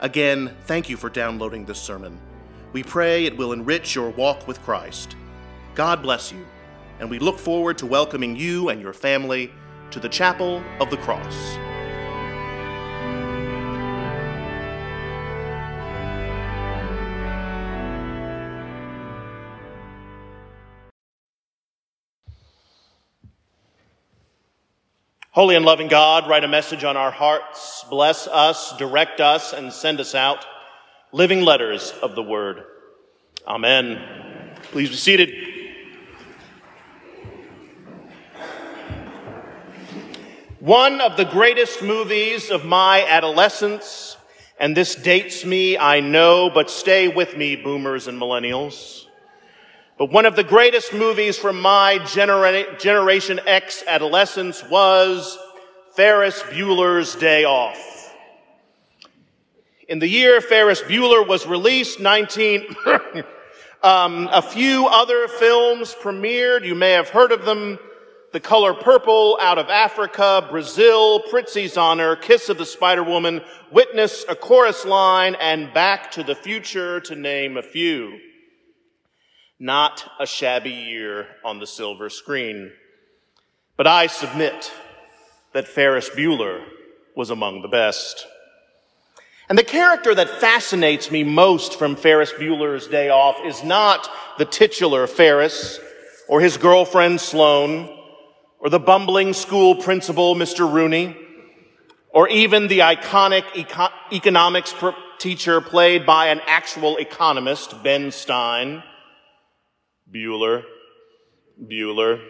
Again, thank you for downloading this sermon. We pray it will enrich your walk with Christ. God bless you, and we look forward to welcoming you and your family to the Chapel of the Cross. Holy and loving God, write a message on our hearts, bless us, direct us, and send us out living letters of the word. Amen. Please be seated. One of the greatest movies of my adolescence, and this dates me, I know, but stay with me, boomers and millennials. But one of the greatest movies from my genera- Generation X adolescence was Ferris Bueller's Day Off. In the year Ferris Bueller was released, 19, um, a few other films premiered. You may have heard of them. The Color Purple, Out of Africa, Brazil, Prizzi's Honor, Kiss of the Spider Woman, Witness, A Chorus Line, and Back to the Future, to name a few. Not a shabby year on the silver screen. But I submit that Ferris Bueller was among the best. And the character that fascinates me most from Ferris Bueller's Day Off is not the titular Ferris or his girlfriend Sloane or the bumbling school principal Mr. Rooney or even the iconic eco- economics teacher played by an actual economist, Ben Stein. Bueller, Bueller.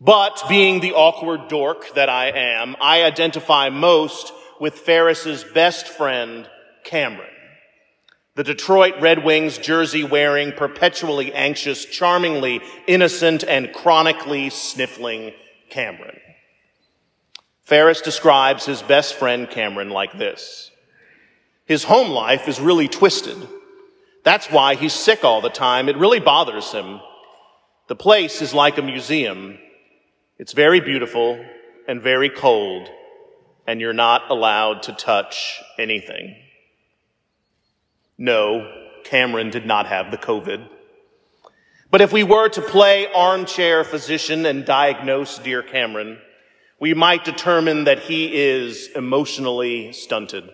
But being the awkward dork that I am, I identify most with Ferris's best friend, Cameron. The Detroit Red Wings jersey wearing, perpetually anxious, charmingly innocent, and chronically sniffling Cameron. Ferris describes his best friend Cameron like this. His home life is really twisted. That's why he's sick all the time. It really bothers him. The place is like a museum. It's very beautiful and very cold, and you're not allowed to touch anything. No, Cameron did not have the COVID. But if we were to play armchair physician and diagnose dear Cameron, we might determine that he is emotionally stunted.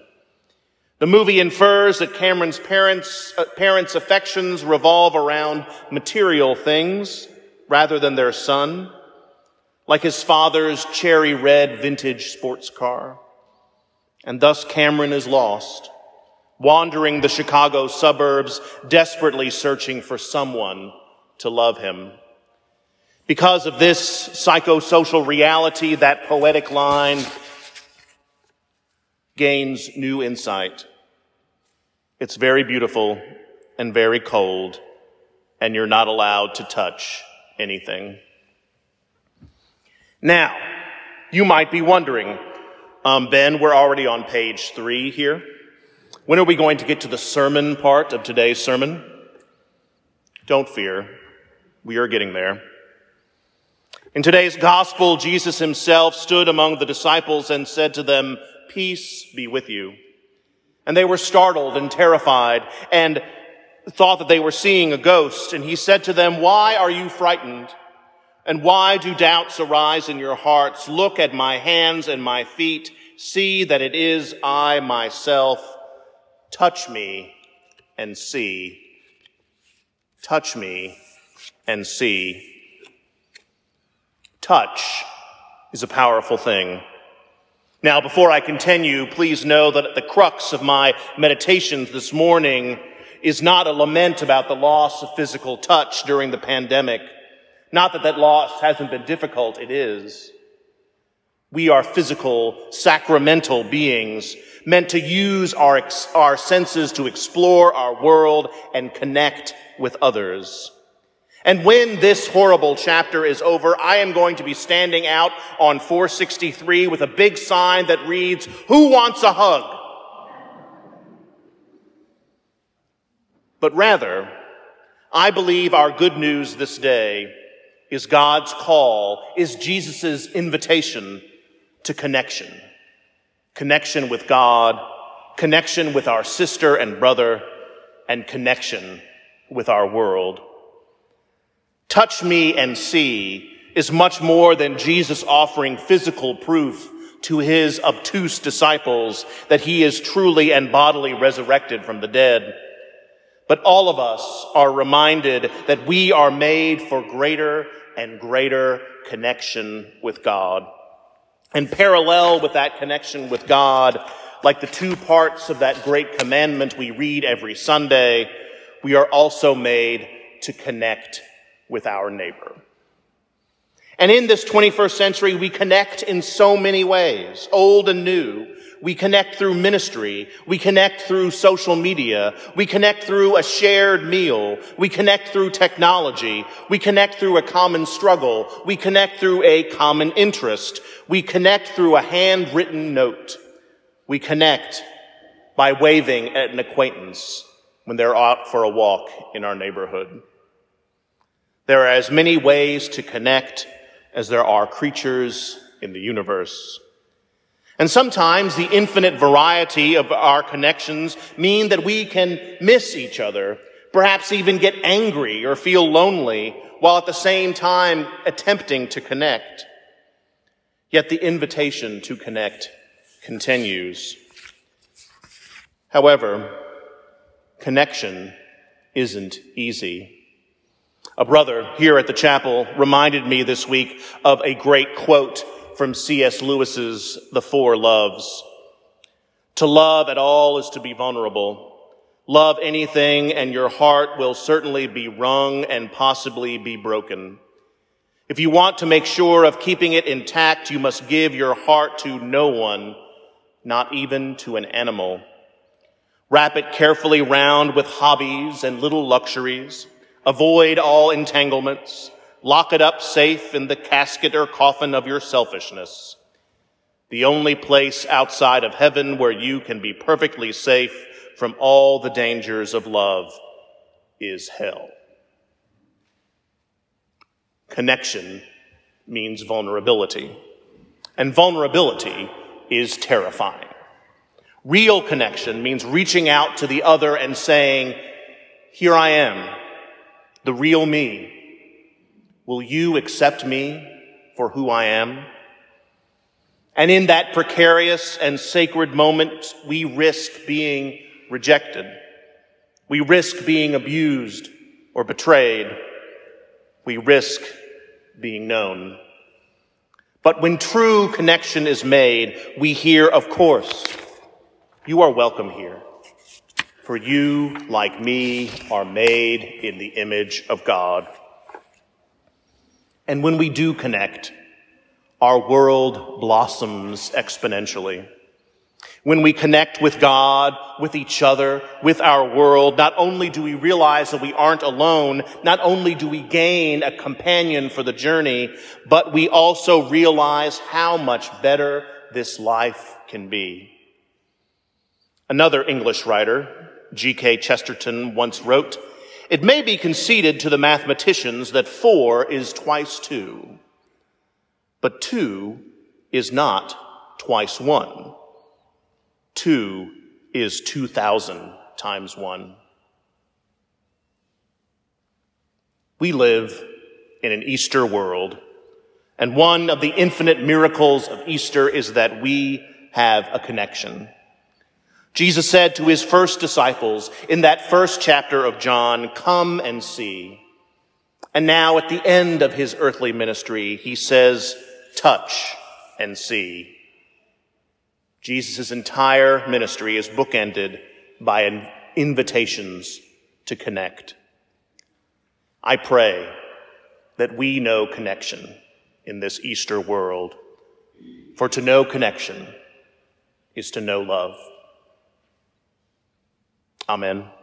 The movie infers that Cameron's parents, uh, parents' affections revolve around material things rather than their son, like his father's cherry red vintage sports car. And thus Cameron is lost, wandering the Chicago suburbs, desperately searching for someone to love him. Because of this psychosocial reality, that poetic line gains new insight. It's very beautiful and very cold, and you're not allowed to touch anything. Now, you might be wondering, um, Ben, we're already on page three here. When are we going to get to the sermon part of today's sermon? Don't fear. We are getting there. In today's gospel, Jesus himself stood among the disciples and said to them, Peace be with you. And they were startled and terrified and thought that they were seeing a ghost. And he said to them, Why are you frightened? And why do doubts arise in your hearts? Look at my hands and my feet. See that it is I myself. Touch me and see. Touch me and see. Touch is a powerful thing. Now, before I continue, please know that the crux of my meditations this morning is not a lament about the loss of physical touch during the pandemic. Not that that loss hasn't been difficult, it is. We are physical, sacramental beings meant to use our, our senses to explore our world and connect with others. And when this horrible chapter is over, I am going to be standing out on 463 with a big sign that reads, Who wants a hug? But rather, I believe our good news this day is God's call, is Jesus' invitation to connection. Connection with God, connection with our sister and brother, and connection with our world. Touch me and see is much more than Jesus offering physical proof to his obtuse disciples that he is truly and bodily resurrected from the dead. But all of us are reminded that we are made for greater and greater connection with God. And parallel with that connection with God, like the two parts of that great commandment we read every Sunday, we are also made to connect with our neighbor. And in this 21st century, we connect in so many ways, old and new. We connect through ministry. We connect through social media. We connect through a shared meal. We connect through technology. We connect through a common struggle. We connect through a common interest. We connect through a handwritten note. We connect by waving at an acquaintance when they're out for a walk in our neighborhood. There are as many ways to connect as there are creatures in the universe. And sometimes the infinite variety of our connections mean that we can miss each other, perhaps even get angry or feel lonely, while at the same time attempting to connect. Yet the invitation to connect continues. However, connection isn't easy. A brother here at the chapel reminded me this week of a great quote from C.S. Lewis's The Four Loves. To love at all is to be vulnerable. Love anything and your heart will certainly be wrung and possibly be broken. If you want to make sure of keeping it intact, you must give your heart to no one, not even to an animal. Wrap it carefully round with hobbies and little luxuries. Avoid all entanglements. Lock it up safe in the casket or coffin of your selfishness. The only place outside of heaven where you can be perfectly safe from all the dangers of love is hell. Connection means vulnerability, and vulnerability is terrifying. Real connection means reaching out to the other and saying, here I am the real me? Will you accept me for who I am? And in that precarious and sacred moment, we risk being rejected. We risk being abused or betrayed. We risk being known. But when true connection is made, we hear, of course, you are welcome here. For you, like me, are made in the image of God. And when we do connect, our world blossoms exponentially. When we connect with God, with each other, with our world, not only do we realize that we aren't alone, not only do we gain a companion for the journey, but we also realize how much better this life can be. Another English writer, G.K. Chesterton once wrote, It may be conceded to the mathematicians that four is twice two, but two is not twice one. Two is 2,000 times one. We live in an Easter world, and one of the infinite miracles of Easter is that we have a connection. Jesus said to his first disciples in that first chapter of John, come and see. And now at the end of his earthly ministry, he says, touch and see. Jesus' entire ministry is bookended by invitations to connect. I pray that we know connection in this Easter world For to know connection is to know love. Amen.